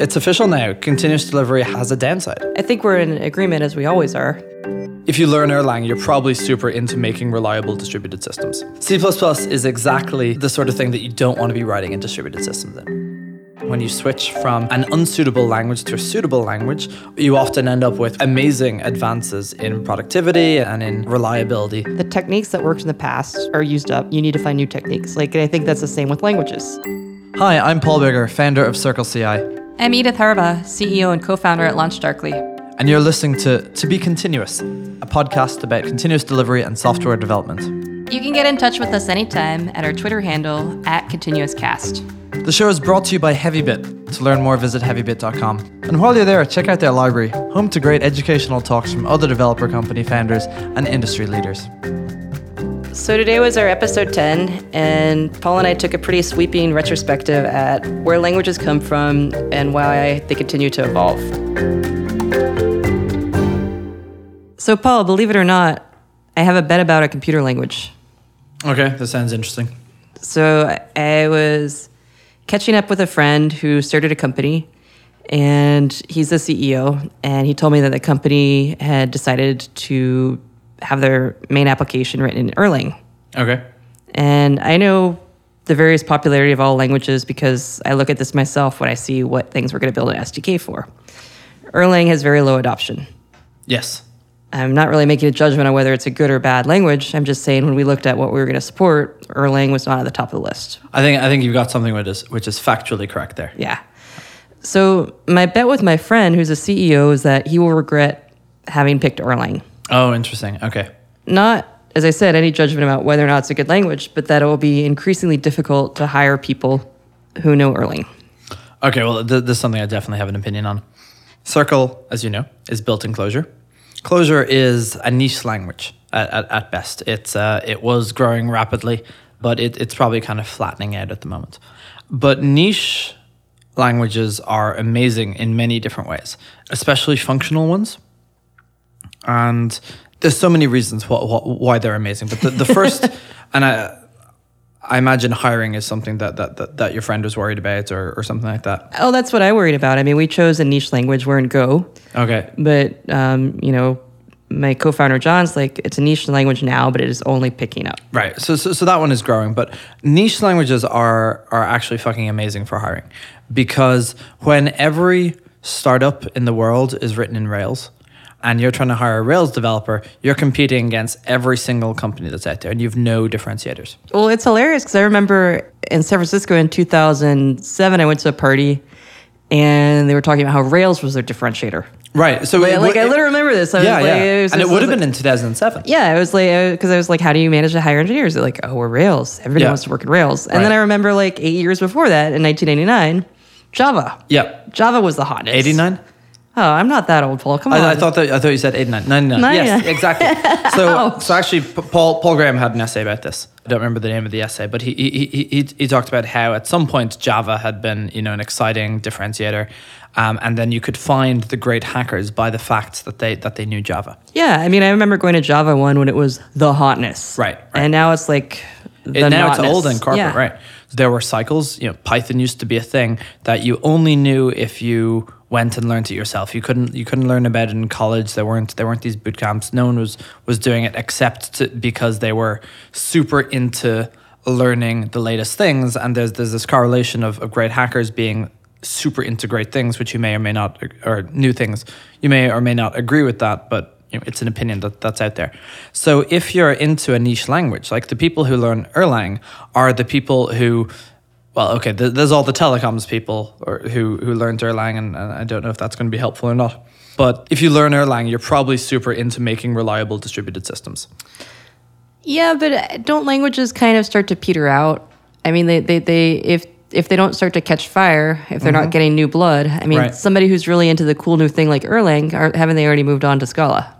It's official now. Continuous delivery has a downside. I think we're in agreement as we always are. If you learn Erlang, you're probably super into making reliable distributed systems. C++ is exactly the sort of thing that you don't want to be writing in distributed systems in. When you switch from an unsuitable language to a suitable language, you often end up with amazing advances in productivity and in reliability. The techniques that worked in the past are used up. You need to find new techniques. Like, I think that's the same with languages. Hi, I'm Paul Biggar, founder of Circle CI. I'm Edith Harbaugh, CEO and co founder at LaunchDarkly. And you're listening to To Be Continuous, a podcast about continuous delivery and software development. You can get in touch with us anytime at our Twitter handle at ContinuousCast. The show is brought to you by HeavyBit. To learn more, visit heavybit.com. And while you're there, check out their library, home to great educational talks from other developer company founders and industry leaders. So today was our episode 10, and Paul and I took a pretty sweeping retrospective at where languages come from and why they continue to evolve. So, Paul, believe it or not, I have a bet about a computer language. Okay, that sounds interesting. So I was catching up with a friend who started a company and he's the CEO and he told me that the company had decided to have their main application written in Erlang. Okay. And I know the various popularity of all languages because I look at this myself when I see what things we're going to build an SDK for. Erlang has very low adoption. Yes. I'm not really making a judgment on whether it's a good or bad language. I'm just saying when we looked at what we were going to support, Erlang was not at the top of the list. I think I think you've got something which is which is factually correct there. Yeah. So my bet with my friend, who's a CEO, is that he will regret having picked Erlang. Oh, interesting. Okay. Not, as I said, any judgment about whether or not it's a good language, but that it will be increasingly difficult to hire people who know Erlang. Okay. Well, th- this is something I definitely have an opinion on. Circle, as you know, is built in Clojure. Clojure is a niche language at, at, at best. It's uh, it was growing rapidly, but it, it's probably kind of flattening out at the moment. But niche languages are amazing in many different ways, especially functional ones. And there's so many reasons wh- wh- why they're amazing. But the, the first, and I, I imagine hiring is something that, that, that, that your friend was worried about or, or something like that. Oh, that's what I worried about. I mean, we chose a niche language. We're in Go. Okay. But, um, you know, my co-founder John's like, it's a niche language now, but it is only picking up. Right. So, so, so that one is growing, but niche languages are are actually fucking amazing for hiring because when every startup in the world is written in Rails and you're trying to hire a Rails developer, you're competing against every single company that's out there and you have no differentiators. Well, it's hilarious because I remember in San Francisco in 2007, I went to a party and they were talking about how Rails was their differentiator. Right. So Like, it like, would- I literally remember this. I yeah, was like, yeah. it was and it would have been in 2007. Yeah, it was like because I was like, how do you manage to hire engineers? They're like, oh, we're Rails. Everybody Yeah. wants to work in Rails. And then I remember like eight years before that, in 1989, Java. Yeah. Java was the hotness. 89? Oh, I'm not that old, Paul. Come on. I, I thought that I thought you said 89. 99. 99. Yes, exactly. So so actually Paul Paul Graham had an essay about this. I don't remember the name of the essay, but he he, he, he, he talked about how at some point Java had been, you know, an exciting differentiator. Um, and then you could find the great hackers by the fact that they that they knew Java. yeah, I mean, I remember going to JavaOne when it was the hotness. Right, right. And now it's like the It- now it's notness. old and corporate, Yeah. right? There were cycles. You know, Python used to be a thing that you only knew if you went and learned it yourself. You couldn't you couldn't learn about it in college. There weren't there weren't these boot camps. No one was was doing it except to, because they were super into learning the latest things. And there's there's this correlation of, of great hackers being super into great things, which you may or may not or new things. You may or may not agree with that, but it's an opinion that that's out there. So if you're into a niche language, like the people who learn Erlang are the people who, well, okay, th- there's all the telecoms people or who who learned Erlang, and, and I don't know if that's going to be helpful or not. But if you learn Erlang, you're probably super into making reliable distributed systems. Yeah, but uh, don't languages kind of start to peter out? I mean, they, they, they if if they don't start to catch fire, if they're not getting new blood, I mean, Right. somebody who's really into the cool new thing like Erlang, are, haven't they already moved on to Scala?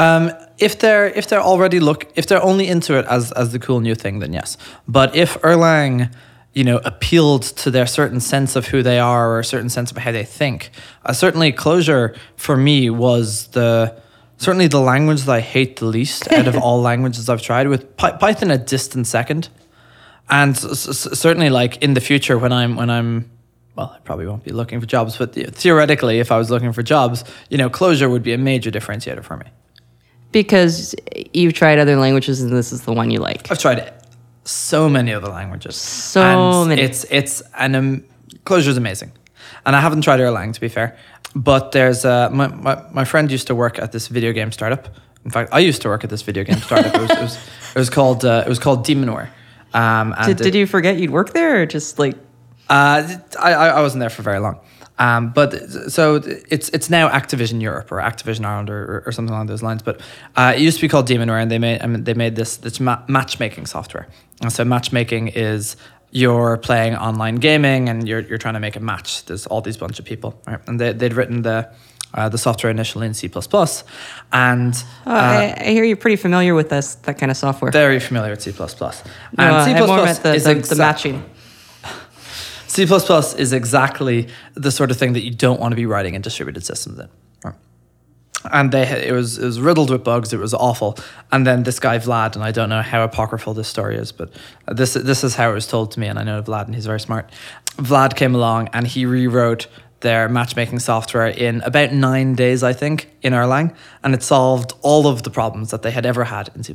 Um, if they're if they're already look if they're only into it as as the cool new thing, then yes. But if Erlang, you know, appealed to their certain sense of who they are or a certain sense of how they think, uh, certainly Clojure for me was the certainly the language that I hate the least out of all languages I've tried. With Py- Python a distant second, and s- s- certainly like in the future when I'm when I'm well, I probably won't be looking for jobs, but theoretically, if I was looking for jobs, you know, Clojure would be a major differentiator for me. Because you've tried other languages and this is the one you like. I've tried so many other languages. So and many. It's it's an um, Clojure is amazing, and I haven't tried Erlang to be fair. But there's uh, my, my my friend used to work at this video game startup. In fact, I used to work at this video game startup. it, was, it was it was called uh, it was called Demonware. Um, and Did, it- did you forget you'd work there or just like uh, I I wasn't there for very long. Um, but so it's it's now Activision Europe or Activision Ireland or, or something along those lines. But uh, it used to be called Demonware, and they made I mean, they made this this ma- matchmaking software. And so matchmaking is you're playing online gaming and you're you're trying to make a match. There's all these bunch of people, right? And they they'd written the uh, the software initially in C++, and Oh, I, I hear you're pretty familiar with this that kind of software. very familiar with C++. And No, uh, C++ more the, is the, the exa- matching. C++ is exactly the sort of thing that you don't want to be writing in distributed systems in. And they it was it was riddled with bugs. It was awful. And then this guy Vlad, and I don't know how apocryphal this story is, but this this is how it was told to me. And I know Vlad, and he's very smart. Vlad came along and he rewrote their matchmaking software in about nine days, I think, in Erlang, and it solved all of the problems that they had ever had in C++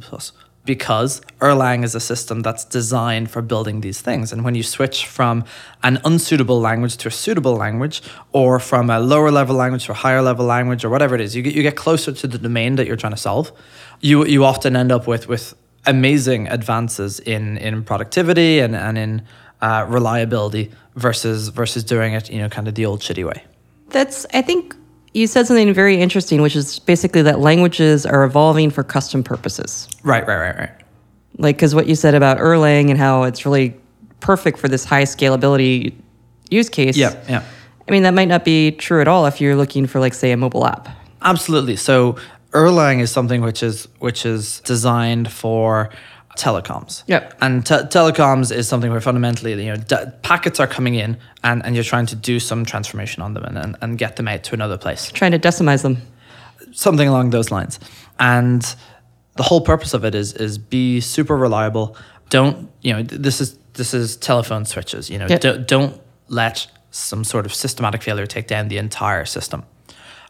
because Erlang is a system that's designed for building these things. And when you switch from an unsuitable language to a suitable language, or from a lower level language to a higher level language, or whatever it is, you get, you get closer to the domain that you're trying to solve. You, you often end up with, with amazing advances in, in productivity and, and in uh, reliability versus, versus doing it, you know, kind of the old shitty way. That's, I think you said something very interesting, which is basically that languages are evolving for custom purposes. Right, right, right, right. Like, because what you said about Erlang and how it's really perfect for this high scalability use case. Yeah, yeah. I mean, that might not be true at all if you're looking for, like, say, a mobile app. Absolutely. So Erlang is something which is which is designed for telecoms. Yep. And te- telecoms is something where fundamentally, you know, d- packets are coming in and, and you're trying to do some transformation on them and, and, and get them out to another place. Trying to decimize them. Something along those lines. And the whole purpose of it is is be super reliable. Don't, you know, this is this is telephone switches, you know, Yep. don't, don't let some sort of systematic failure take down the entire system.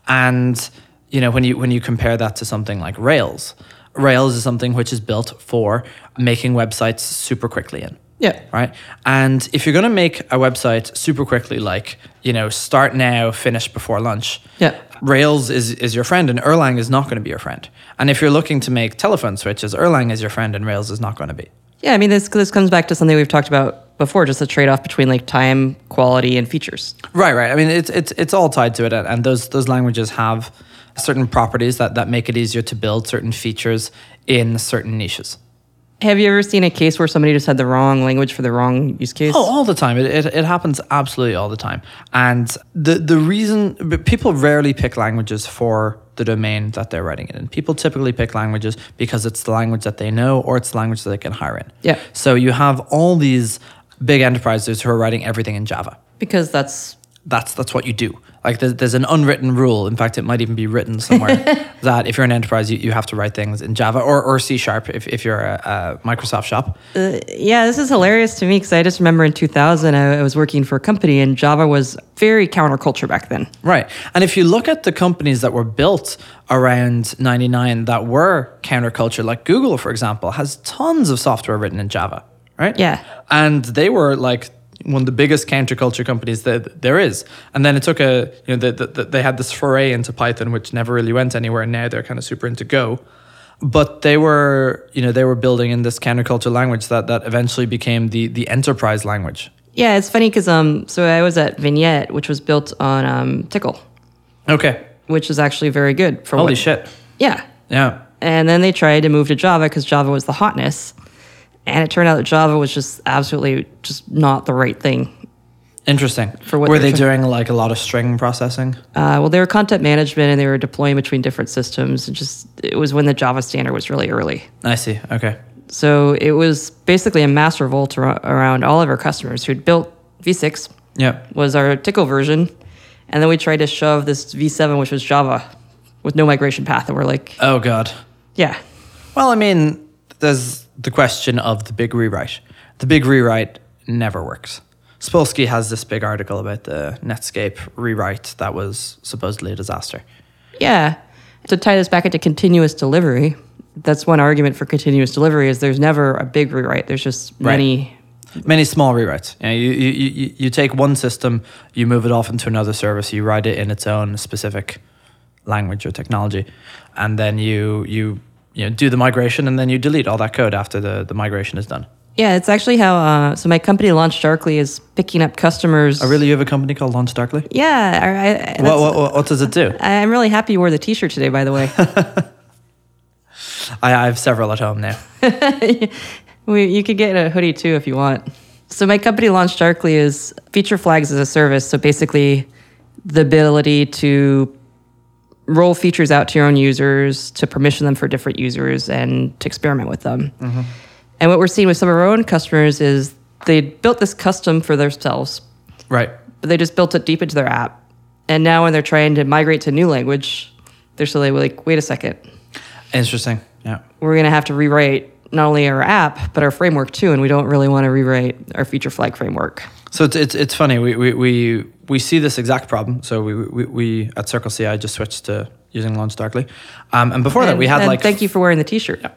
And you know, when you when you compare that to something like Rails, Rails is something which is built for making websites super quickly in. Yeah. Right. And if you're going to make a website super quickly, like you know, start now, finish before lunch. Yeah. Rails is, is your friend, and Erlang is not going to be your friend. And if you're looking to make telephone switches, Erlang is your friend, and Rails is not going to be. Yeah, I mean, this, this comes back to something we've talked about before, just a trade off between, like, time, quality, and features. Right, right. I mean, it's it's it's all tied to it, and and those those languages have certain properties that that make it easier to build certain features in certain niches. Have you ever seen a case where somebody just had the wrong language for the wrong use case? Oh, all the time. It, it, it happens absolutely all the time. And the the reason people rarely pick languages for the domain that they're writing it in. People typically pick languages because it's the language that they know or it's the language that they can hire in. Yeah. So you have all these big enterprises who are writing everything in Java. Because that's That's that's what you do. Like there's, there's an unwritten rule. In fact, it might even be written somewhere that if you're an enterprise, you, you have to write things in Java or, or C sharp if, if you're a, a Microsoft shop. Uh, yeah, this is hilarious to me because I just remember in 2000 I, I was working for a company and Java was very counterculture back then. Right. And if you look at the companies that were built around 99 that were counterculture, like Google, for example, has tons of software written in Java, right? Yeah. And they were like one of the biggest counterculture companies that there is. And then it took a, you know, the, the, the, they had this foray into Python, which never really went anywhere. And now they're kind of super into Go. But they were, you know, they were building in this counterculture language that, that eventually became the, the enterprise language. Yeah, it's funny because um, so I was at Vignette, which was built on um, Tcl, Okay. which is actually very good for Holy what, shit. Yeah, Yeah. and then they tried to move to Java because Java was the hotness, and it turned out that Java was just absolutely just not the right thing. Interesting. For what were they doing like a lot of string processing? Uh, well, they were content management and they were deploying between different systems. It just it was when the Java standard was really early. I see. Okay. So it was basically a mass revolt ar- around all of our customers who'd built V6 Yeah. was our Tcl version, and then we tried to shove this V7, which was Java, with no migration path, and we're like, Oh god. yeah, Well, I mean, there's the question of the big rewrite. The big rewrite never works. Spolsky has this big article about the Netscape rewrite that was supposedly a disaster. Yeah. To tie this back into continuous delivery, that's one argument for continuous delivery is there's never a big rewrite. There's just Right. many Many small rewrites. You, know, you, you, you, you take one system, you move it off into another service, you write it in its own specific language or technology, and then you you you know, do the migration, and then you delete all that code after the, the migration is done. Yeah, it's actually how. Uh, so my company, Launch Darkly, is picking up customers. Oh, really? You have a company called Launch Darkly? Yeah, I, I, What, what, what, does it do? I'm really happy you wore the T-shirt today. By the way, I, I have several at home now. we, you could get a hoodie too if you want. So my company, Launch Darkly, is feature flags as a service. So basically, the ability to roll features out to your own users, to permission them for different users, and to experiment with them. Mm-hmm. And what we're seeing with some of our own customers is they built this custom for themselves, Right. but they just built it deep into their app. And now when they're trying to migrate to a new language, they're suddenly like, wait a second, Interesting. Yeah. we're going to have to rewrite not only our app, but our framework too. And we don't really want to rewrite our feature flag framework. So it's, it's, it's funny. We, we, we, we see this exact problem. So we, we, we at Circle CI just switched to using Launch Darkly. Um, and before that, we had and like thank you for wearing the t-shirt. Yeah.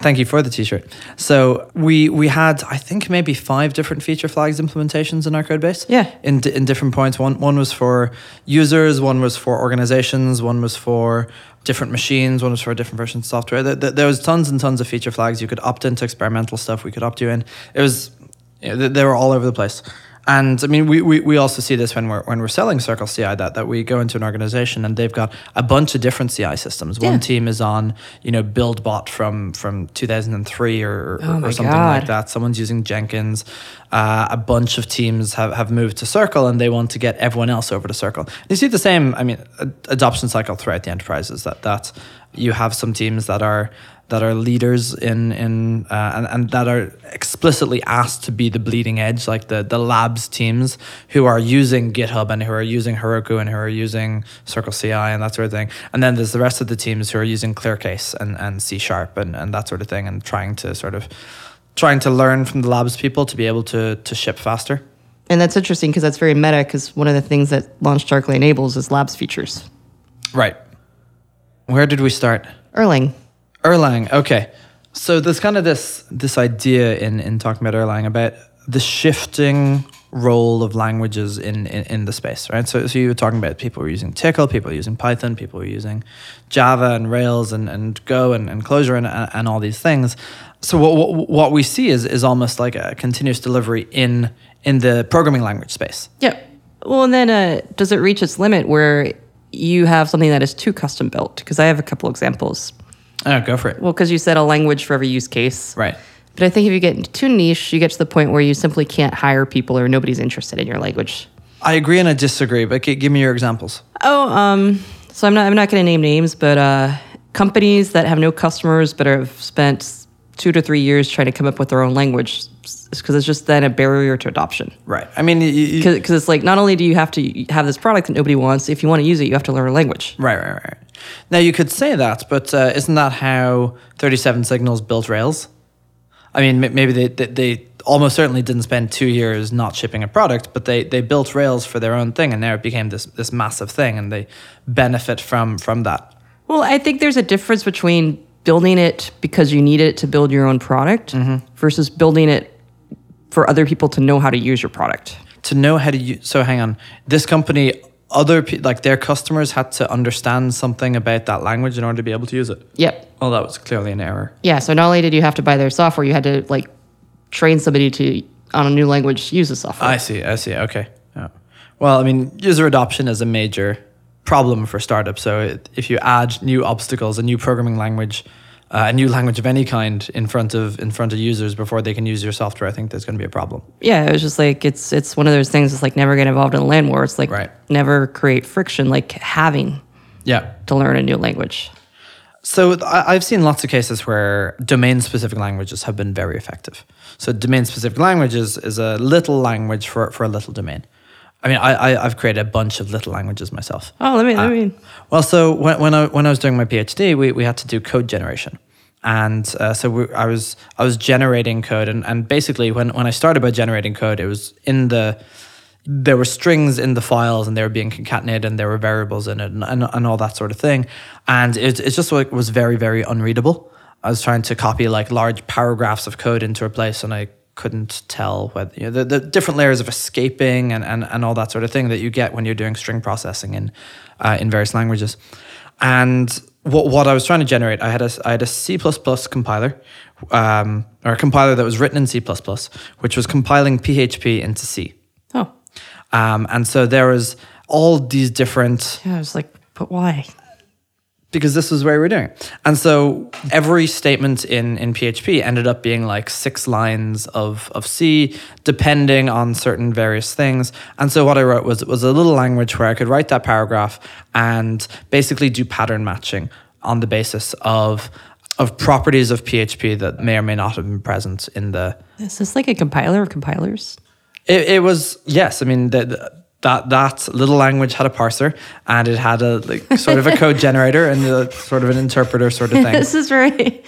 Thank you for the t-shirt. So we we had I think maybe five different feature flags implementations in our code base. Yeah. In in different points. One one was for users, one was for organizations, one was for different machines, one was for a different version of software. There, there, there was tons and tons of feature flags. You could opt into experimental stuff. We could opt you in. It was you know, they- they were all over the place. And I mean, we, we, we also see this when we're when we're selling Circle CI that that we go into an organization and they've got a bunch of different CI systems. One Yeah. team is on you know BuildBot from from 2003 or, or, Oh or something like that. Someone's using Jenkins. Uh, a bunch of teams have, have moved to Circle and they want to get everyone else over to Circle. You see the same, I mean, ad- adoption cycle throughout the enterprises that that you have some teams that are that are leaders in in uh, and, and that are explicitly asked to be the bleeding edge, like the the labs teams who are using GitHub and who are using Heroku and who are using Circle CI and that sort of thing. And then there's the rest of the teams who are using ClearCase and, and C Sharp and, and that sort of thing and trying to sort of trying to learn from the labs people to be able to to ship faster. And that's interesting because that's very meta because one of the things that Launch Darkly enables is labs features. Right. Where did we start? Erlang. Erlang. Okay. So there's kind of this this idea in in talking about Erlang about the shifting role of languages in, in, in the space, right? So, so you were talking about people were using Tcl, people were using Python, people were using Java and Rails and, and Go and, and Clojure and, and all these things. So what, what, what we see is, is almost like a continuous delivery in in the programming language space. Yeah. Well, and then uh, does it reach its limit where you have something that is too custom built? Because I have a couple examples. Oh, go for it. Well, because you said a language for every use case. Right. But I think if you get too niche, you get to the point where you simply can't hire people or nobody's interested in your language. I agree and I disagree, but gi- give me your examples. Oh, um, so I'm not I'm not going to name names, but uh, companies that have no customers but have spent two to three years trying to come up with their own language because it's just then a barrier to adoption. Right. I mean, Because it's like not only do you have to have this product that nobody wants, if you want to use it, you have to learn a language. Right, right, right. Now you could say that, but uh, isn't that how Thirty Seven Signals built Rails? I mean, m- maybe they, they they almost certainly didn't spend two years not shipping a product, but they they built Rails for their own thing, and now it became this this massive thing, and they benefit from from that. Well, I think there's a difference between building it because you need it to build your own product versus building it for other people to know how to use your product. To know how to use, so hang on, this company, other pe- like their customers had to understand something about that language in order to be able to use it. Yep. Well, that was clearly an error. Yeah. So not only did you have to buy their software, you had to like train somebody to on a new language use the software. I see. I see. Okay. Yeah. Well, I mean, user adoption is a major problem for startups. So it, if you add new obstacles, a new programming language, uh, a new language of any kind in front of in front of users before they can use your software, I think there's going to be a problem. yeah, it was just like it's it's one of those things. It's like never get involved in a land war. It's like Right. never create friction. Like having Yeah. to learn a new language. So I've seen lots of cases where domain-specific languages have been very effective. So domain-specific languages is a little language for, for a little domain. I mean, I, I I've created a bunch of little languages myself. Oh, let me let me. Well, so when, when I when I was doing my PhD, we, we had to do code generation, and uh, so we, I was I was generating code, and, and basically when when I started by generating code, it was in the there were strings in the files and they were being concatenated and there were variables in it and, and, and all that sort of thing. And it, it just like was very, very unreadable. I was trying to copy like large paragraphs of code into a place and I couldn't tell whether you know the, the different layers of escaping and, and, and all that sort of thing that you get when you're doing string processing in uh, in various languages. And what, what I was trying to generate, I had a I had a C compiler, um, or a compiler that was written in C which was compiling PHP into C. Oh, um, and so there was all these different. Yeah, I was like, but why? Because this was where we were doing. it. And so every statement in, in PHP ended up being like six lines of, of C, depending on certain various things. And so what I wrote was was a little language where I could write that paragraph and basically do pattern matching on the basis of of properties of PHP that may or may not have been present in the. Is this like a compiler of compilers? It, it was yes. I mean the, that that little language had a parser and it had a like sort of a code generator and a, sort of an interpreter sort of thing. this is very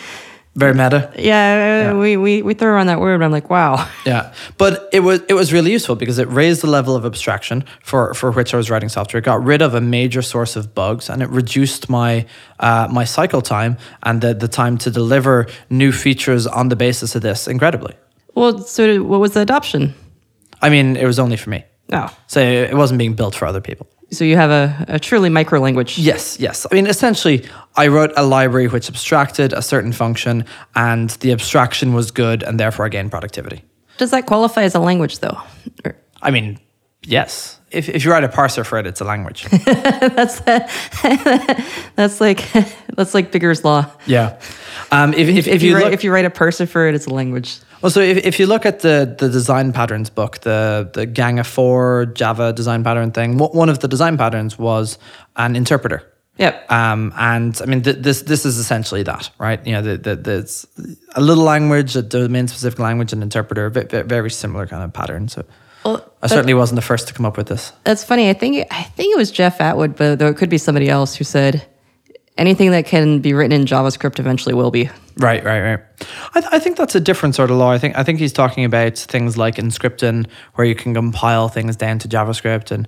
very meta. Yeah, yeah, we, we we throw around that word, I'm like, wow. Yeah, but it was it was really useful because it raised the level of abstraction for for which I was writing software. It got rid of a major source of bugs, and it reduced my uh, my cycle time and the the time to deliver new features on the basis of this incredibly. Well, so what was the adoption? I mean, it was only for me. Oh. So it wasn't being built for other people. So you have a, a truly micro language. Yes, yes. I mean, essentially, I wrote a library which abstracted a certain function, and the abstraction was good, and therefore I gained productivity. Does that qualify as a language, though? Or- I mean, yes. If, if you write a parser for it, it's a language. that's that's like that's like Biggar's law. Yeah. Um, if, if, if, if you, you write, look, if you write a parser for it, it's a language. Well, so if, if you look at the the design patterns book, the the Gang of Four Java design pattern thing, one of the design patterns was an interpreter. Yep. Um, and I mean, th- this this is essentially that, right? You know, the, the, there's a little language, a domain specific language, an interpreter, very, very similar kind of pattern. So. Well, I certainly wasn't the first to come up with this. That's funny. I think I think it was Jeff Atwood, but though it could be somebody else who said anything that can be written in JavaScript eventually will be. Right, right, right. I, th- I think that's a different sort of law. I think I think he's talking about things like Emscripten, where you can compile things down to JavaScript, and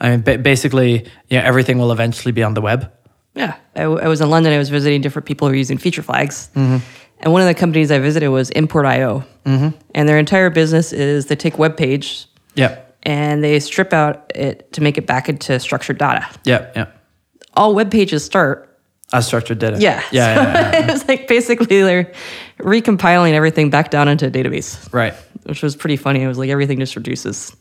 I mean, ba- basically, know, everything will eventually be on the web. Yeah, I, w- I was in London. I was visiting different people who are using feature flags, Mm-hmm. and one of the companies I visited was Import.io, mm-hmm. and their entire business is they take web page Yeah, and they strip out it to make it back into structured data. yeah, yeah. All web pages start As structured data. Yeah. yeah, So yeah, yeah, it was like basically they're recompiling everything back down into a database, right. which was pretty funny. It was like everything just reduces.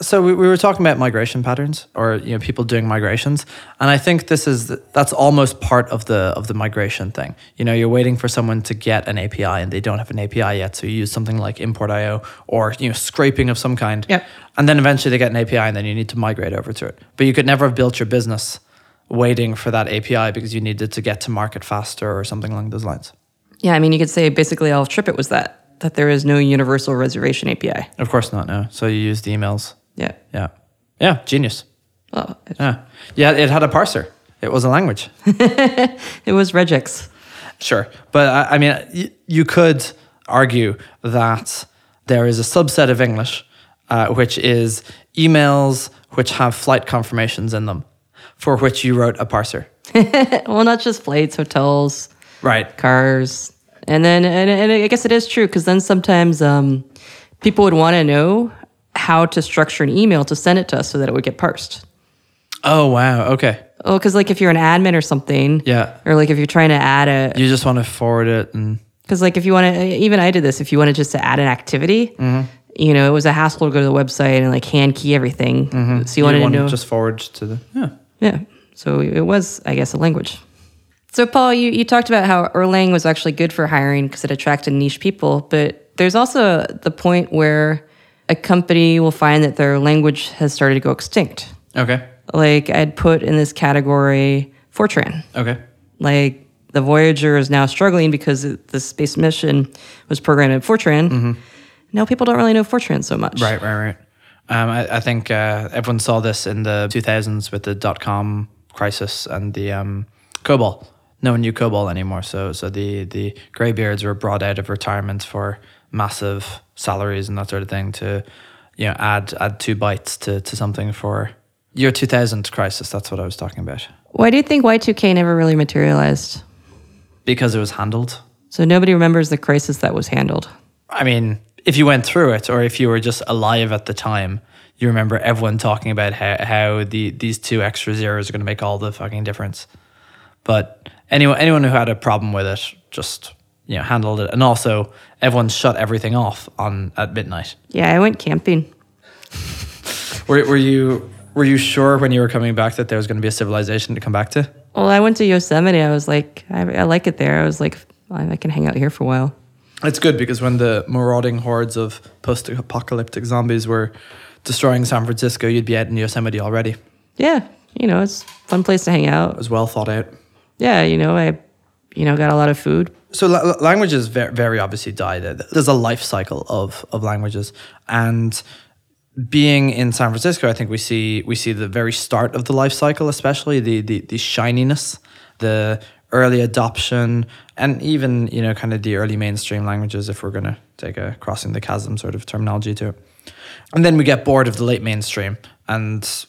So we, we were talking about migration patterns, or you know, people doing migrations, and I think this is that's almost part of the of the migration thing. You know, you're waiting for someone to get an API, and they don't have an API yet, so you use something like import.io or you know scraping of some kind. Yeah. And then eventually they get an API, and then you need to migrate over to it. But you could never have built your business waiting for that API because you needed to get to market faster or something along those lines. Yeah, I mean, you could say basically all of TripIt was that, that there is no universal reservation API. Of course not. No. So you used emails. Yeah. Yeah. Yeah. Genius. It, Yeah. Yeah. It had a parser. It was a language. it was regex. Sure. But I, I mean, y- you could argue that there is a subset of English, uh, which is emails which have flight confirmations in them, for which you wrote a parser. well, not just flights, hotels, Right. cars. And then, and, and I guess it is true because then sometimes um, people would want to know how to structure an email to send it to us so that it would get parsed. Oh, wow. Okay. Oh, because like if you're an admin or something, Yeah. or like if you're trying to add a, You just want to forward it and. because like if you want to, even I did this. If you wanted just to add an activity, you know, it was a hassle to go to the website and like hand key everything. So you wanted to know, just forward to the. Yeah. Yeah. So it was, I guess, a language. So Paul, you, you talked about how Erlang was actually good for hiring because it attracted niche people, but there's also the point where a company will find that their language has started to go extinct. Okay. Like I'd put in this category Fortran. Okay. Like the Voyager is now struggling because the space mission was programmed in Fortran. Mm-hmm. Now people don't really know Fortran so much. Right, right, right. Um, I, I think uh, everyone saw this in the 2000s with the dot com crisis and the um, COBOL. no one knew COBOL anymore. So so the the graybeards were brought out of retirement for massive salaries and that sort of thing to you know add add two bytes to to something for your 2000 crisis. That's what I was talking about Why do you think Y2K never really materialized? because it was handled. So nobody remembers the crisis that was handled. I mean, if you went through it or if you were just alive at the time, you remember everyone talking about how, how the these two extra zeros are going to make all the fucking difference. But anyone anyone who had a problem with it just you know handled it, and also everyone shut everything off on at midnight. Yeah, I went camping. Were, were you were you sure when you were coming back that there was going to be a civilization to come back to? Well, I went to Yosemite. I was like, I, I like it there. I was like, I can hang out here for a while. It's good because when the marauding hordes of post-apocalyptic zombies were destroying San Francisco, you'd be out in Yosemite already. Yeah, you know, it's a fun place to hang out. was well thought out. Yeah, you know, I, you know, got a lot of food. So la- la- languages very, very obviously die. There- There's a life cycle of of languages, and being in San Francisco, I think we see we see the very start of the life cycle, especially the the, the shininess, the early adoption, and even you know kind of the early mainstream languages. If we're going to take a crossing the chasm sort of terminology to it, and then we get bored of the late mainstream and.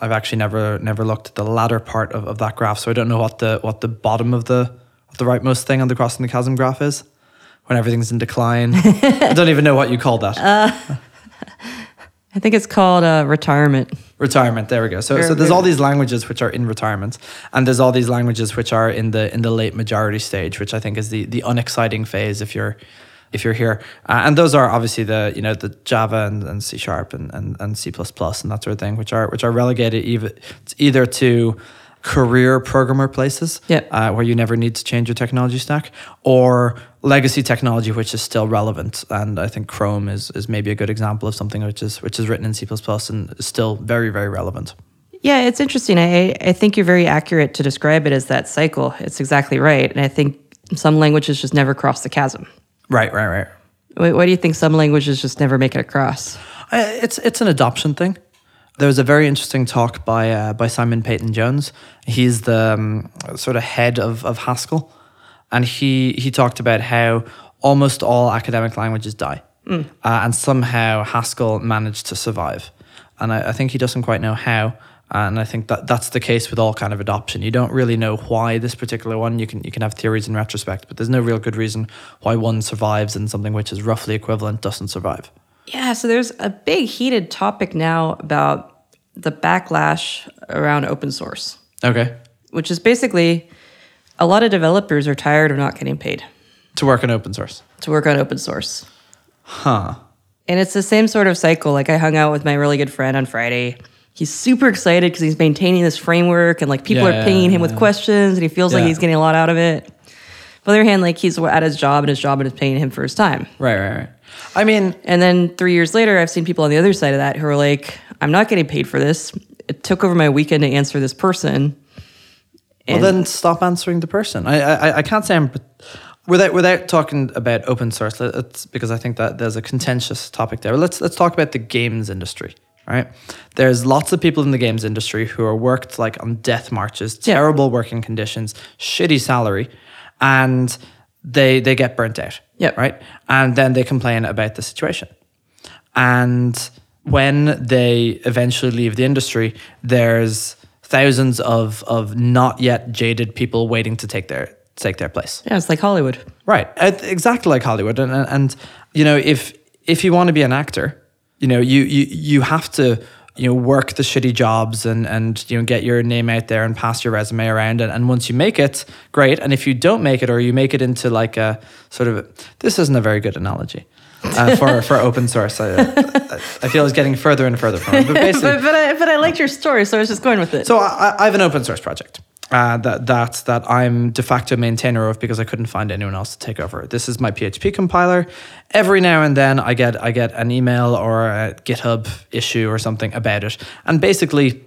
I've actually never never looked at the latter part of, of that graph, so I don't know what the what the bottom of the what the rightmost thing on the crossing the chasm graph is when everything's in decline. I don't even know what you call that. Uh, I think it's called uh, retirement. retirement. There we go. So so there's all these languages which are in retirement, and there's all these languages which are in the in the late majority stage, which I think is the the unexciting phase if you're if you're here. Uh, and those are obviously the you know the Java and, and C sharp and, and, and C and that sort of thing, which are which are relegated either either to career programmer places Yep. uh, where you never need to change your technology stack or legacy technology which is still relevant and i think chrome is, is maybe a good example of something which is which is written in c++ and is still very very relevant Yeah, it's interesting. I, I think you're very accurate to describe it as that cycle. It's exactly right. And I think some languages just never cross the chasm. right right right Why, why do you think some languages just never make it across? Uh, it's it's an adoption thing. There was a very interesting talk by uh, by Simon Peyton Jones. He's the um, sort of head of, of Haskell, and he he talked about how almost all academic languages die, uh, and somehow Haskell managed to survive. And I, I think he doesn't quite know how. And I think that that's the case with all kind of adoption. You don't really know why this particular one. You can you can have theories in retrospect, but there's no real good reason why one survives and something which is roughly equivalent doesn't survive. Yeah, so there's a big heated topic now about the backlash around open source, Okay. which is basically a lot of developers are tired of not getting paid To work in open source. to work on open source. Huh. And it's the same sort of cycle. Like I hung out with my really good friend on Friday. He's super excited because he's maintaining this framework and like people Yeah, are pinging him with questions and he feels like he's getting a lot out of it. On the other hand, like he's at his job and his job is paying him for his time. Right, right, right. I mean, And then three years later, I've seen people on the other side of that who are like, I'm not getting paid for this. It took over my weekend to answer this person. well, then stop answering the person. I, I, I can't say I'm without without talking about open source. It's because I think that there's a contentious topic there. Let's let's talk about the games industry. Right, there's lots of people in the games industry who are worked like on death marches, terrible working conditions, shitty salary, and they they get burnt out. Yep. Right, and then they complain about the situation. And when they eventually leave the industry, there's thousands of of not yet jaded people waiting to take their take their place. yeah, it's like Hollywood. Right, Uh, exactly like Hollywood. And, and and you know, if if you want to be an actor, you know, you you you have to you know work the shitty jobs and and you know get your name out there and pass your resume around. And, and once you make it great. And if you don't make it or you make it into like a sort of this isn't a very good analogy uh, for for open source. I, I, I feel it's getting further and further from it. But basically But, but, I, but I liked your story, so I was just going with it. so I, I have an open source project uh, that that that I'm de facto maintainer of because I couldn't find anyone else to take over. This is my PHP compiler. Every now and then I get I get an email or a GitHub issue or something about it, and basically,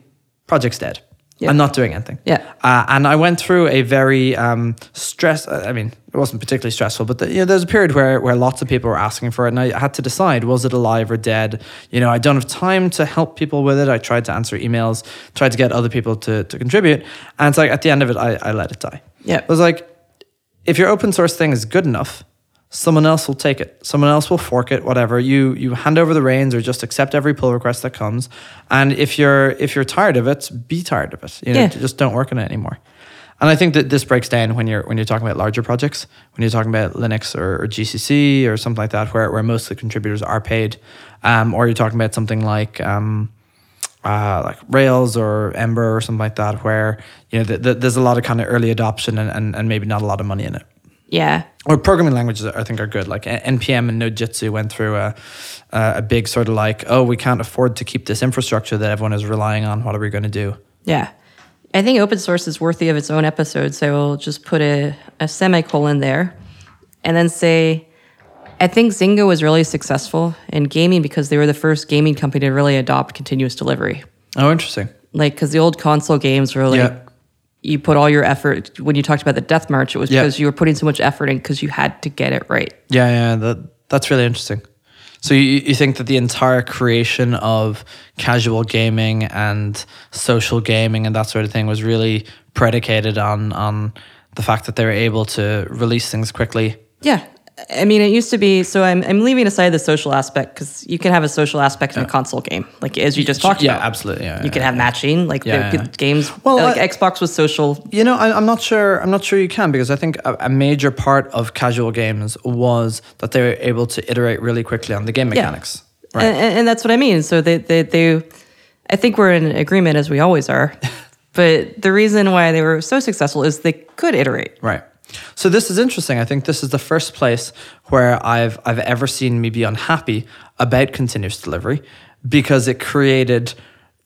project's dead. Yeah. I'm not doing anything. Yeah. Uh, and I went through a very um, stress. I mean, it wasn't particularly stressful, but the, you know, there's a period where where lots of people were asking for it, and I had to decide was it alive or dead. You know, I don't have time to help people with it. I tried to answer emails, tried to get other people to to contribute, and it's like at the end of it, I, I let it die. Yeah. It was like, if your open source thing is good enough, someone else will take it. Someone else will fork it, whatever. You you hand over the reins or just accept every pull request that comes. And if you're if you're tired of it, be tired of it. You know, Yeah. just don't work on it anymore. And I think that this breaks down when you're when you're talking about larger projects, when you're talking about Linux or, or GCC or something like that, where, where most of the contributors are paid, um, or you're talking about something like um, uh, like Rails or Ember or something like that, where you know th- th- there's a lot of kind of early adoption and, and, and maybe not a lot of money in it. Yeah. Or programming languages, I think, are good. Like NPM and Nodejitsu went through a, a a big sort of like, oh, we can't afford to keep this infrastructure that everyone is relying on. What are we going to do? Yeah. I think open source is worthy of its own episode. So we'll just put a, a semicolon there and then say, I think Zynga was really successful in gaming because they were the first gaming company to really adopt continuous delivery. Oh, interesting. Like, because the old console games were like, Yeah. You put all your effort, when you talked about the Death March, it was Yeah. because you were putting so much effort in because you had to get it right. Yeah, yeah, that that's really interesting. So you, you think that the entire creation of casual gaming and social gaming and that sort of thing was really predicated on on the fact that they were able to release things quickly. Yeah. I mean, it used to be. So I'm, I'm leaving aside the social aspect because you can have a social aspect in a console game, like as you just talked about. Yeah, about. absolutely. Yeah, You yeah, can have matching, like Yeah, the, yeah. games. Well, like I- Xbox was social. You know, I, I'm not sure. I'm not sure you can because I think a, a major part of casual games was that they were able to iterate really quickly on the game Yeah. mechanics. Right. And, and, and that's what I mean. So they, they, they, I think we're in agreement as we always are. but the reason why they were so successful is they could iterate. Right. So this is interesting. I think this is the first place where I've I've ever seen me be unhappy about continuous delivery because it created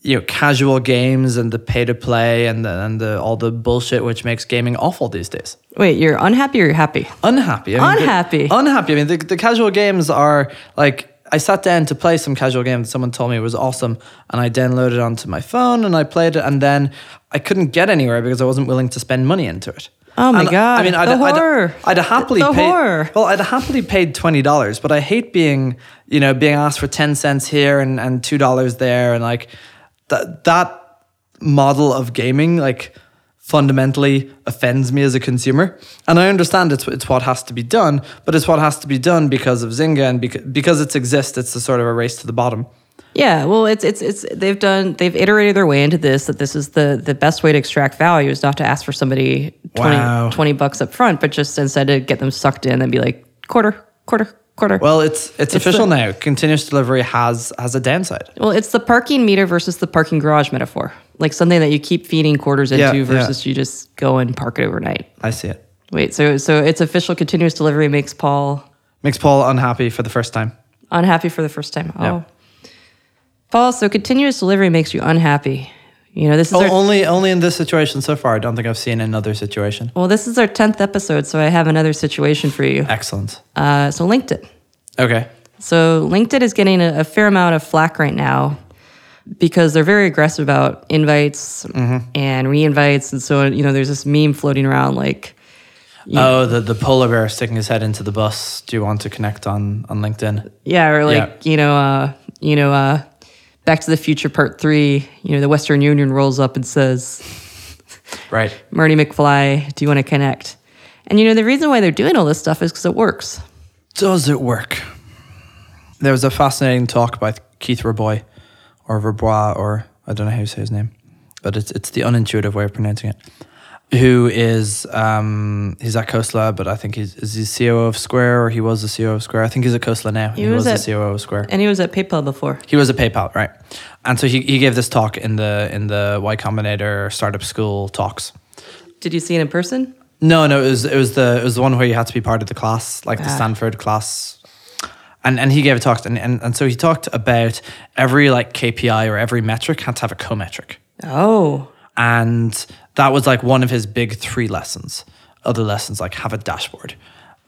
you know casual games and the pay to play and the, and the all the bullshit which makes gaming awful these days. Wait, you're unhappy or you're happy? Unhappy. I the- Unhappy. unhappy. I mean, the, the casual games are like, I sat down to play some casual game that someone told me was awesome, and I downloaded it onto my phone and I played it, and then I couldn't get anywhere because I wasn't willing to spend money into it. Oh my And, God, I mean, I'd, the I'd, horror. I'd, happily The paid, horror. Well, I'd happily paid twenty dollars, but I hate being, you know, being asked for ten cents here and, and two dollars there, and like that that model of gaming, like fundamentally offends me as a consumer. And I understand it's it's what has to be done, but it's what has to be done because of Zynga and because because it exists. It's a sort of a race to the bottom. Yeah, well, it's it's it's they've done they've iterated their way into this that this is the the best way to extract value is not to ask for somebody 20, Wow. 20 bucks up front, but just instead to get them sucked in and be like quarter, quarter, quarter. Well, it's it's, It's official the- now. Continuous delivery has has a downside. Well, it's the parking meter versus the parking garage metaphor. Like something that you keep feeding quarters into yeah. versus you just go and park it overnight. I see it. Wait, so so it's official continuous delivery makes Paul Makes Paul unhappy for the first time. unhappy for the first time. Oh. Yeah. Paul, so continuous delivery makes you unhappy. You know, this is Oh, our only only in this situation so far. I don't think I've seen another situation. well, this is our tenth episode, so I have another situation for you. Excellent. Uh, so LinkedIn. Okay. So LinkedIn is getting a, a fair amount of flack right now because they're very aggressive about invites and re-invites, and so you know, there's this meme floating around like, Oh, the the polar bear sticking his head into the bus. Do you want to connect on on LinkedIn? yeah, or like you know, uh, you know, uh, Back to the Future Part Three. You know, the Western Union rolls up and says, Right. "Marty McFly, do you want to connect?" And you know, the reason why they're doing all this stuff is because it works. Does it work? There was a fascinating talk by Keith Rabois, or Rabois, or I don't know how you say his name, but it's it's the unintuitive way of pronouncing it. Who is um he's at Khosla, but I think he's is he COO of Square or he was the COO of Square. I think he's at Khosla now. He, was, was the at- COO of Square. And he was at PayPal before. He was a PayPal, right? And so he, he gave this talk in the in the Y Combinator startup school talks. Did you see it in person? No, no, it was it was the it was the one where you had to be part of the class, like the Ah. Stanford class. And and he gave a talk and, and and so he talked about every like KPI or every metric had to have a co-metric. Oh, And that was like one of his big three lessons. Other lessons like have a dashboard.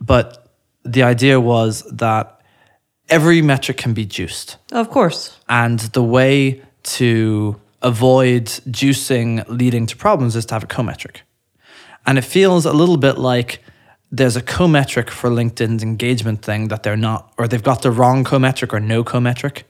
But the idea was that every metric can be juiced. of course. And the way to avoid juicing leading to problems is to have a co-metric. And it feels a little bit like there's a co-metric for LinkedIn's engagement thing that they're not, or they've got the wrong co-metric or no co-metric.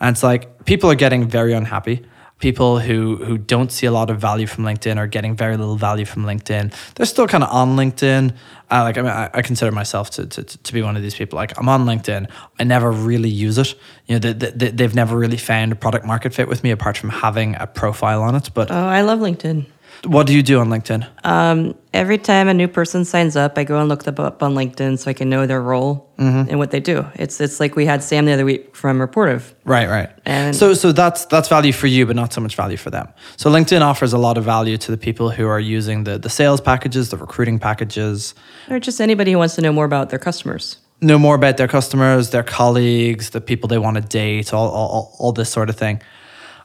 And it's like people are getting very unhappy. People who who don't see a lot of value from LinkedIn or getting very little value from LinkedIn. They're still kind of on LinkedIn. Uh, like I mean, I, I consider myself to, to to be one of these people. Like I'm on LinkedIn. I never really use it. You know, they, they, they've never really found a product market fit with me apart from having a profile on it. But Oh, I love LinkedIn. What do you do on LinkedIn? Um, every time a new person signs up, I go and look them up on LinkedIn so I can know their role and what they do. It's it's like we had Sam the other week from Rapportive. Right, right. And- so so that's that's value for you, but not so much value for them. So LinkedIn offers a lot of value to the people who are using the the sales packages, the recruiting packages, Or just anybody who wants to know more about their customers. know more about their customers, their colleagues, the people they want to date, all, all- all this sort of thing.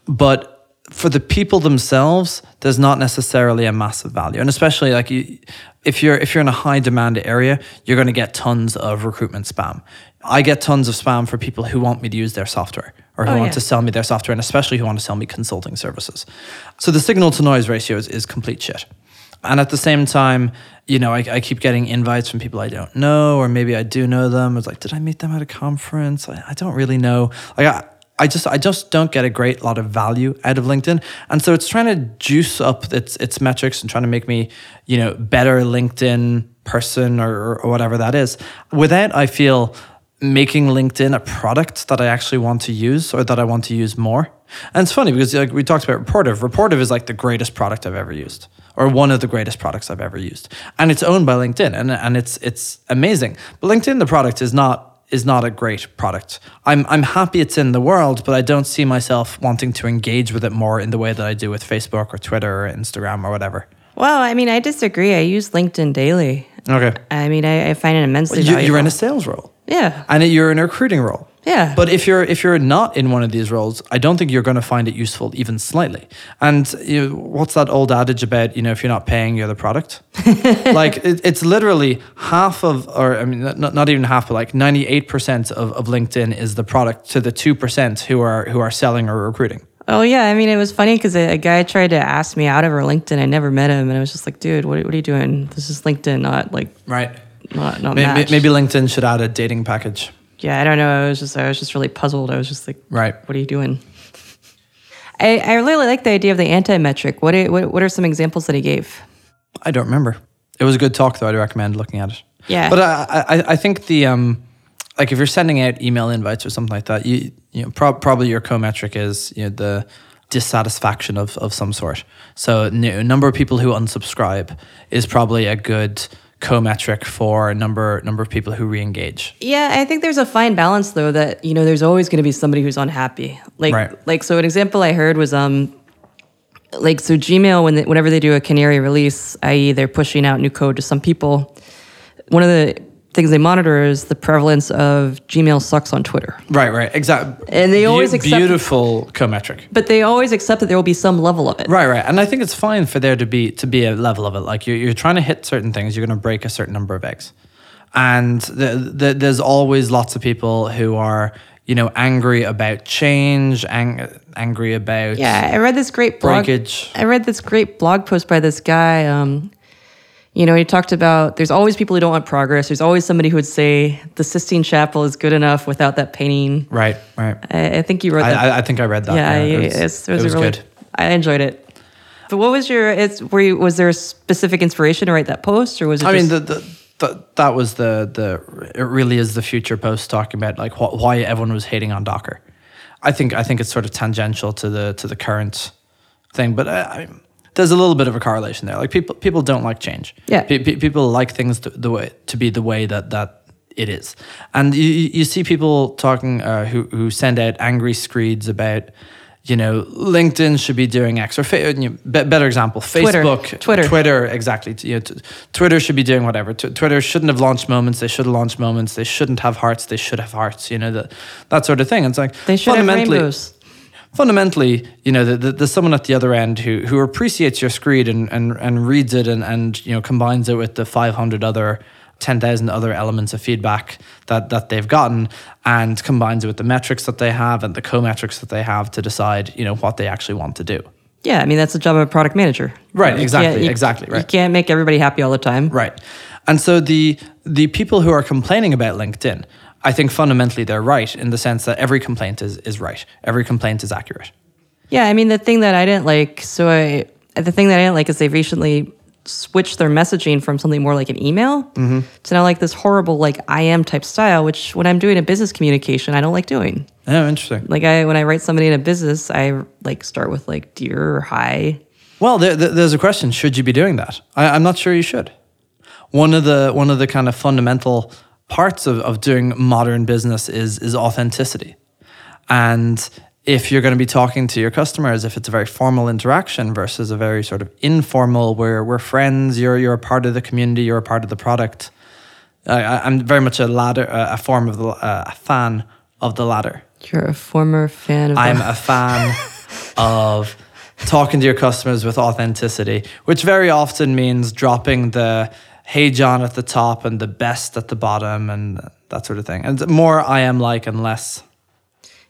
But for the people themselves, there's not necessarily a massive value, and especially like you, if you're if you're in a high demand area, you're going to get tons of recruitment spam. I get tons of spam for people who want me to use their software or who Oh, want yeah. to sell me their software, and especially who want to sell me consulting services. So the signal to noise ratio is, is complete shit. And at the same time, you know, I, I keep getting invites from people I don't know, or maybe I do know them. It's like, did I meet them at a conference? I, I don't really know. Like, I, I just, I just don't get a great lot of value out of LinkedIn, and so it's trying to juice up its its metrics and trying to make me, you know, better LinkedIn person or, or whatever that is. Without, I feel making LinkedIn a product that I actually want to use or that I want to use more. And it's funny because like we talked about Rapportive. Rapportive is like the greatest product I've ever used or one of the greatest products I've ever used. And it's owned by LinkedIn and, and it's it's amazing. But LinkedIn the product is not is not a great product. I'm I'm happy it's in the world, but I don't see myself wanting to engage with it more in the way that I do with Facebook or Twitter or Instagram or whatever. Well, I mean, I disagree. I use LinkedIn daily. Okay. I mean, I, I find it immensely You, valuable. you're in a sales role. yeah. and you're in a recruiting role. Yeah. But if you're if you're not in one of these roles, I don't think you're going to find it useful even slightly. And you know, what's that old adage about? You know, if you're not paying, you're the product. like it, it's literally half of, or I mean, not, not even half, but like ninety eight percent of of LinkedIn is the product to the two percent who are who are selling or recruiting. Oh yeah, I mean it was funny because a, a guy tried to ask me out of her LinkedIn. I never met him, and I was just like, dude, what, what are you doing? This is LinkedIn, not like Right. not not Maybe, Match. maybe LinkedIn should add a dating package. Yeah, I don't know. I was just I was just really puzzled. I was just like, Right. what are you doing? I, I really like the idea of the anti-metric. What, are- what what are some examples that he gave? I don't remember. It was a good talk, though. I'd recommend looking at it. Yeah. But I, I, I think the um, like if you're sending out email invites or something like that, you, you know, prob probably your co-metric is you know the dissatisfaction of of some sort. So n- number of people who unsubscribe is probably a good co-metric for a number number of people who re-engage. Yeah, I think there's a fine balance though that you know there's always going to be somebody who's unhappy. Like Right. like so an example I heard was um like so Gmail when they, whenever they do a canary release, i.e. they're pushing out new code to some people, one of the things they monitor is the prevalence of Gmail sucks on Twitter. Right, right, exactly. And they always accept- beautiful co-metric. But they always accept that there will be some level of it. Right, right, and I think it's fine for there to be to be a level of it. Like you're you're trying to hit certain things, you're going to break a certain number of eggs, and the, the, there's always lots of people who are you know angry about change, ang- angry about Yeah, I read this great blog. breakage. I read this great blog post by this guy. Um, you know, he talked about there's always people who don't want progress. There's always somebody who would say the Sistine Chapel is good enough without that painting. Right, right. I, I think you wrote that. I, I, think I read that. yeah, it it, was, it's, it was a really, good. I enjoyed it. But what was your? It's were you? Was there a specific inspiration to write that post, or was it? I mean, just, the, the, the, that was the the it really is the future post talking about like wh- why everyone was hating on Docker. I think I think it's sort of tangential to the to the current thing, but uh, I mean, there's a little bit of a correlation there. Like people people don't like change. Yeah. Pe- pe- people like things to, the way to be the way that that it is, and you you see people talking uh, who who send out angry screeds about. You know, LinkedIn should be doing X or fa- you know, be- better example, Facebook, Twitter. Twitter, exactly. You know, t- Twitter should be doing whatever. T- Twitter shouldn't have launched moments. They should have launched moments. They shouldn't have hearts. They should have hearts. You know, that that sort of thing. It's like they should have fundamentally, rainbows. Fundamentally, you know, the, the, there's someone at the other end who who appreciates your screed and and, and reads it and and you know combines it with the 500 other. 10,000 other elements of feedback that, that they've gotten and combines it with the metrics that they have and the co-metrics that they have to decide, you know, what they actually want to do. Yeah, I mean that's the job of a product manager. Right, You exactly, you- exactly, You can't make everybody happy all the time. Right. And so the the people who are complaining about LinkedIn, I think fundamentally they're right in the sense that every complaint is is right. Every complaint is accurate. Yeah, I mean the thing that I didn't like, so I the thing that I didn't like is they recently switched their messaging from something more like an email Mm-hmm. to now like this horrible like IM type style, which when I'm doing a business communication, I don't like doing. Oh, interesting. Like I when I write somebody in a business, I like start with like dear or hi. Well, there, there- there's a question: Should you be doing that? I, I'm not sure you should. One of the one of the kind of fundamental parts of, of doing modern business is is authenticity, and if you're going to be talking to your customers, if it's a very formal interaction versus a very sort of informal, where we're friends, you're you're a part of the community, you're a part of the product. I, I'm very much a ladder, a form of the, a fan of the ladder. You're a former fan of I'm a fan of talking to your customers with authenticity, which very often means dropping the hey John at the top and the best at the bottom and that sort of thing. And more IM like and less.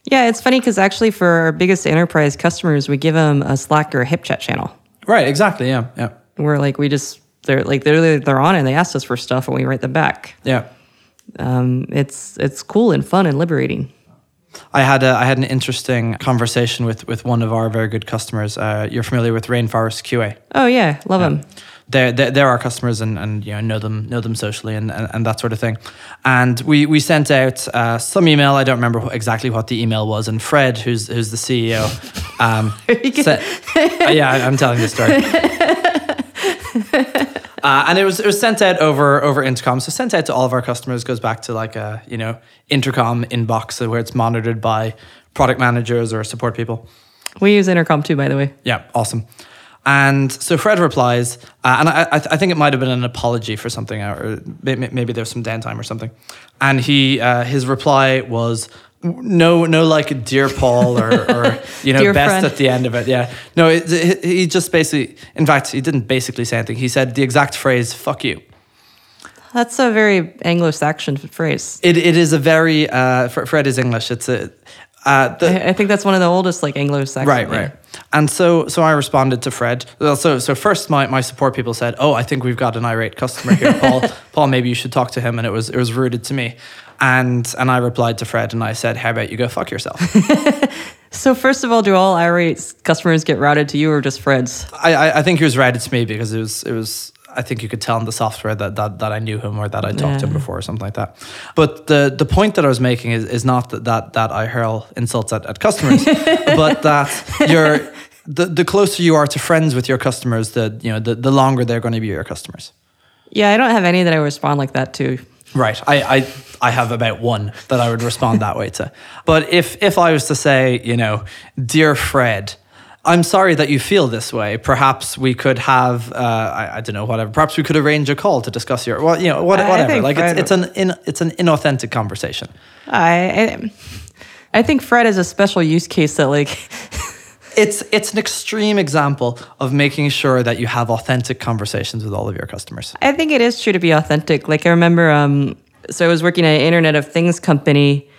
Yeah, it's funny because actually for our biggest enterprise customers, we give them a Slack or a HipChat channel Right, exactly. Yeah, yeah. We're like we just they're like they're they're on and they asked us for stuff and we write them back. Yeah. Um, it's it's cool and fun and liberating. I had a, I had an interesting conversation with with one of our very good customers. Uh, you're familiar with Rainforest QA. Oh yeah, love them. They're, they're, they're our customers and, and you know know them know them socially and, and, and that sort of thing. And we, we sent out uh, some email. I don't remember exactly what the email was. And Fred, who's who's the CEO, um, said, uh, yeah, I'm telling the story. Uh, and it was it was sent out over over intercom. So sent out to all of our customers goes back to like a you know intercom inbox where it's monitored by product managers or support people. We use intercom too, by the way. Yeah, awesome. And so Fred replies, uh, and I, I, I think it might have been an apology for something, or maybe may- maybe there's some downtime or something. And he, uh, his reply was, no, no, like dear Paul or, or you know, best friend. at the end of it. Yeah, no, it, it- he just basically, in fact, he didn't basically say anything. He said the exact phrase "fuck you." That's a very Anglo-Saxon phrase. It, it is a very uh, Fred is English. It's a uh, the, I I think that's one of the oldest like Anglo-Saxon. Right, right. And so, so I responded to Fred. Well, so, so first, my, my support people said, "Oh, I think we've got an irate customer here, Paul. Paul, maybe you should talk to him." And it was it was rooted to me, and and I replied to Fred and I said, "How about you go fuck yourself?" So first of all, do all irate customers get routed to you or just Fred's? I, I I think he was routed to me because it was it was. I think you could tell in the software that, that, that I knew him or that I talked to him before or something like that. But the, the point that I was making is, is not that, that, that I hurl insults at, at customers, but that you're the, the closer you are to friends with your customers, the you know the, the longer they're going to be your customers. Yeah, I don't have any that I respond like that to. Right. I, I I have about one that I would respond that way to. But if if I was to say, you know, dear Fred, I'm sorry that you feel this way. Perhaps we could have, uh, I, I don't know, whatever. Perhaps we could arrange a call to discuss your, well, you know, what, whatever. Like Fred- it's, it's an in, it's an inauthentic conversation. I, I I think Fred is a special use case that like It's it's an extreme example of making sure that you have authentic conversations with all of your customers. I think it is true to be authentic. Like I remember, um, so I was working at an Internet of Things company,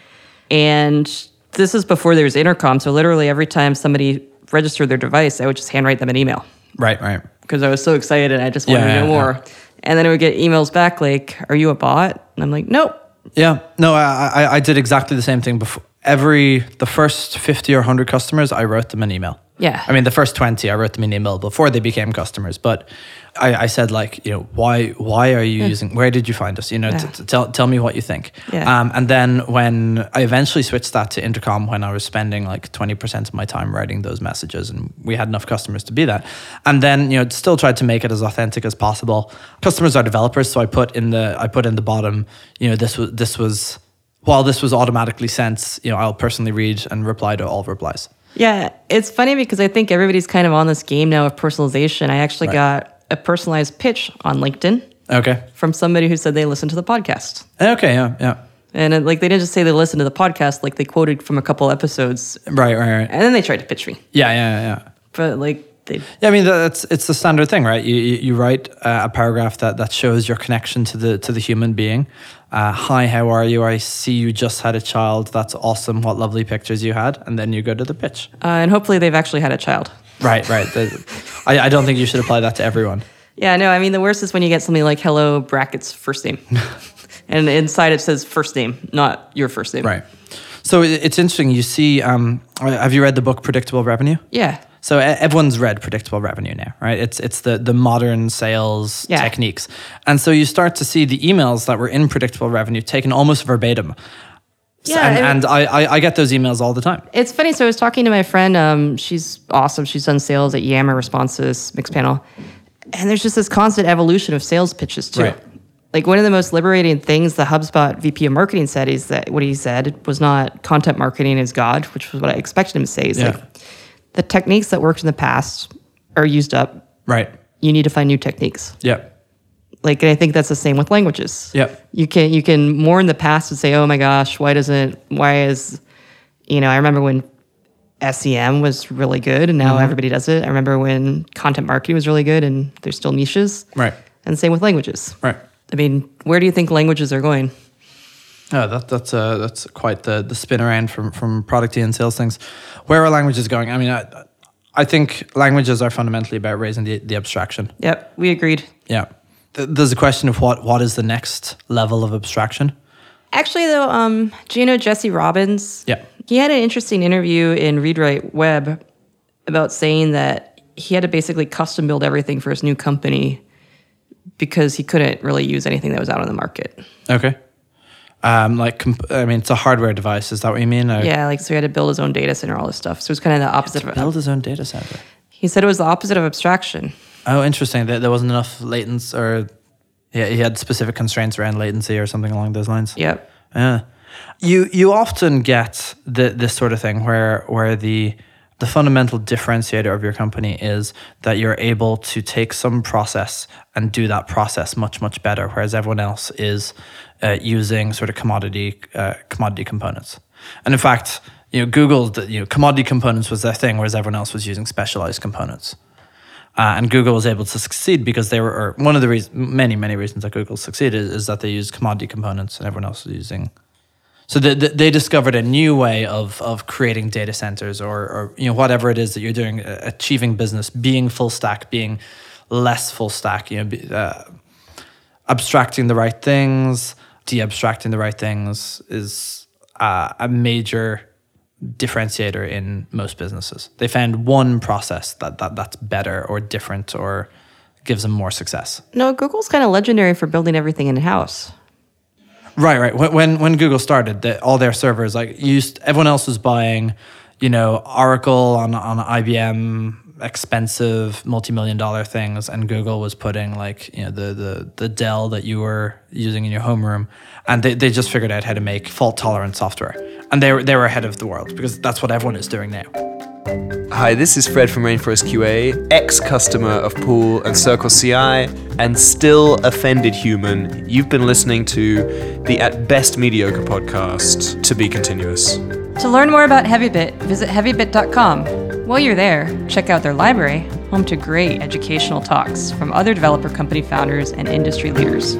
and this is before there was intercom. So literally every time somebody registered their device, I would just handwrite them an email Right. Right. because I was so excited and I just wanted Yeah, to know yeah, more. And then I would get emails back like, "Are you a bot?" And I'm like, "Nope." Yeah, no, I, I, I did exactly the same thing before. Every the first fifty or hundred customers, I wrote them an email. Yeah. I mean the first twenty, I wrote them an email before they became customers. But I, I said like, you know, why why are you using? Where did you find us? You know, t- t- tell tell me what you think. Yeah. Um, and then when I eventually switched that to intercom, when I was spending like twenty percent of my time writing those messages, and we had enough customers to be that. And then you know, still tried to make it as authentic as possible. Customers are developers, so I put in the I put in the bottom. You know, this was this was while this was automatically sent. You know, I'll personally read and reply to all replies. Yeah, it's funny because I think everybody's kind of on this game now of personalization. I actually Right. got a personalized pitch on LinkedIn Okay. from somebody who said they listened to the podcast. Okay. Yeah. Yeah. And it, like they didn't just say they listened to the podcast, like they quoted from a couple episodes, Right. Right. Right. and then they tried to pitch me. Yeah. Yeah. Yeah. But like they, Yeah, I mean that's it's the standard thing, right? You you, you write uh, a paragraph that, that shows your connection to the to the human being. Uh, Hi, how are you? I see you just had a child. That's awesome. What lovely pictures you had, and then you go to the pitch. uh, and hopefully they've actually had a child. Right, right. The- I, I don't think you should apply that to everyone. Yeah, no, I mean the worst is when you get something like "Hello" brackets first name, and inside it says first name, not your first name. Right. So it's interesting. You see, um, have you read the book Predictable Revenue? Yeah. So everyone's read predictable revenue now, right? It's it's the the modern sales Yeah. techniques, and so you start to see the emails that were in predictable revenue taken almost verbatim. Yeah, and, and I, I I get those emails all the time. It's funny. So I was talking to my friend. Um, she's awesome. She's done sales at Yammer Responsys Mixpanel, and there's just this constant evolution of sales pitches too. Right. Like one of the most liberating things the HubSpot VP of Marketing said is that what he said was not content marketing is God, which was what I expected him to say. He's Yeah. like the techniques that worked in the past are used up. Right. You need to find new techniques. Yeah. Like, and I think that's the same with languages. Yep. You can you can more in the past and say, oh my gosh, why doesn't why is, you know, I remember when SEM was really good and now Mm-hmm. everybody does it. I remember when content marketing was really good and there's still niches. Right. And same with languages. Right. I mean, where do you think languages are going? Oh, that, that's uh, that's quite the the spin around from from producty and sales things. Where are languages going? I mean, I, I think languages are fundamentally about raising the, the abstraction. Yep, we agreed. Yeah. There's a question of what what is the next level of abstraction. Actually, though, um, do you know Jesse Robbins? Yeah. He had an interesting interview in Read Write Web about saying that he had to basically custom build everything for his new company because he couldn't really use anything that was out on the market. Okay. Um, like, comp- I mean, it's a hardware device. Is that what you mean? Or Yeah, like so he had to build his own data center, all this stuff. So it was kind of the opposite of Build his own data center. He said it was the opposite of abstraction. Oh, interesting. There, there wasn't enough latency, or yeah, he had specific constraints around latency or something along those lines. Yep. Yeah. You you often get the, this sort of thing where where the the fundamental differentiator of your company is that you're able to take some process and do that process much much better, whereas everyone else is using sort of commodity uh, commodity components. And in fact, you know, Google, you know, commodity components was their thing, whereas everyone else was using specialized components. Uh, and Google was able to succeed because they were, one of the reasons, many, many reasons that Google succeeded is that they used commodity components and everyone else was using. So they, they they discovered a new way of, of creating data centers or, or, you know, whatever it is that you're doing, uh, achieving business, being full stack, being less full stack, you know, uh, abstracting the right things, de-abstracting the right things is uh, a major differentiator in most businesses. They found one process that, that that's better or different or gives them more success. No, Google's kind of legendary for building everything in house. Right, right. When when, when Google started, the, all their servers like used everyone else was buying, you know, Oracle on on IBM expensive multi-million dollar things and Google was putting like, you know, the the the Dell that you were using in your homeroom and they, they just figured out how to make fault tolerant software. And they were they were ahead of the world because that's what everyone is doing now. Hi, this is Fred from Rainforest QA, ex customer of Paul and Circle CI, and still offended human. You've been listening to the at best mediocre podcast, To Be Continuous. To learn more about HeavyBit, visit heavybit.com. While you're there, check out their library, home to great educational talks from other developer company founders and industry leaders.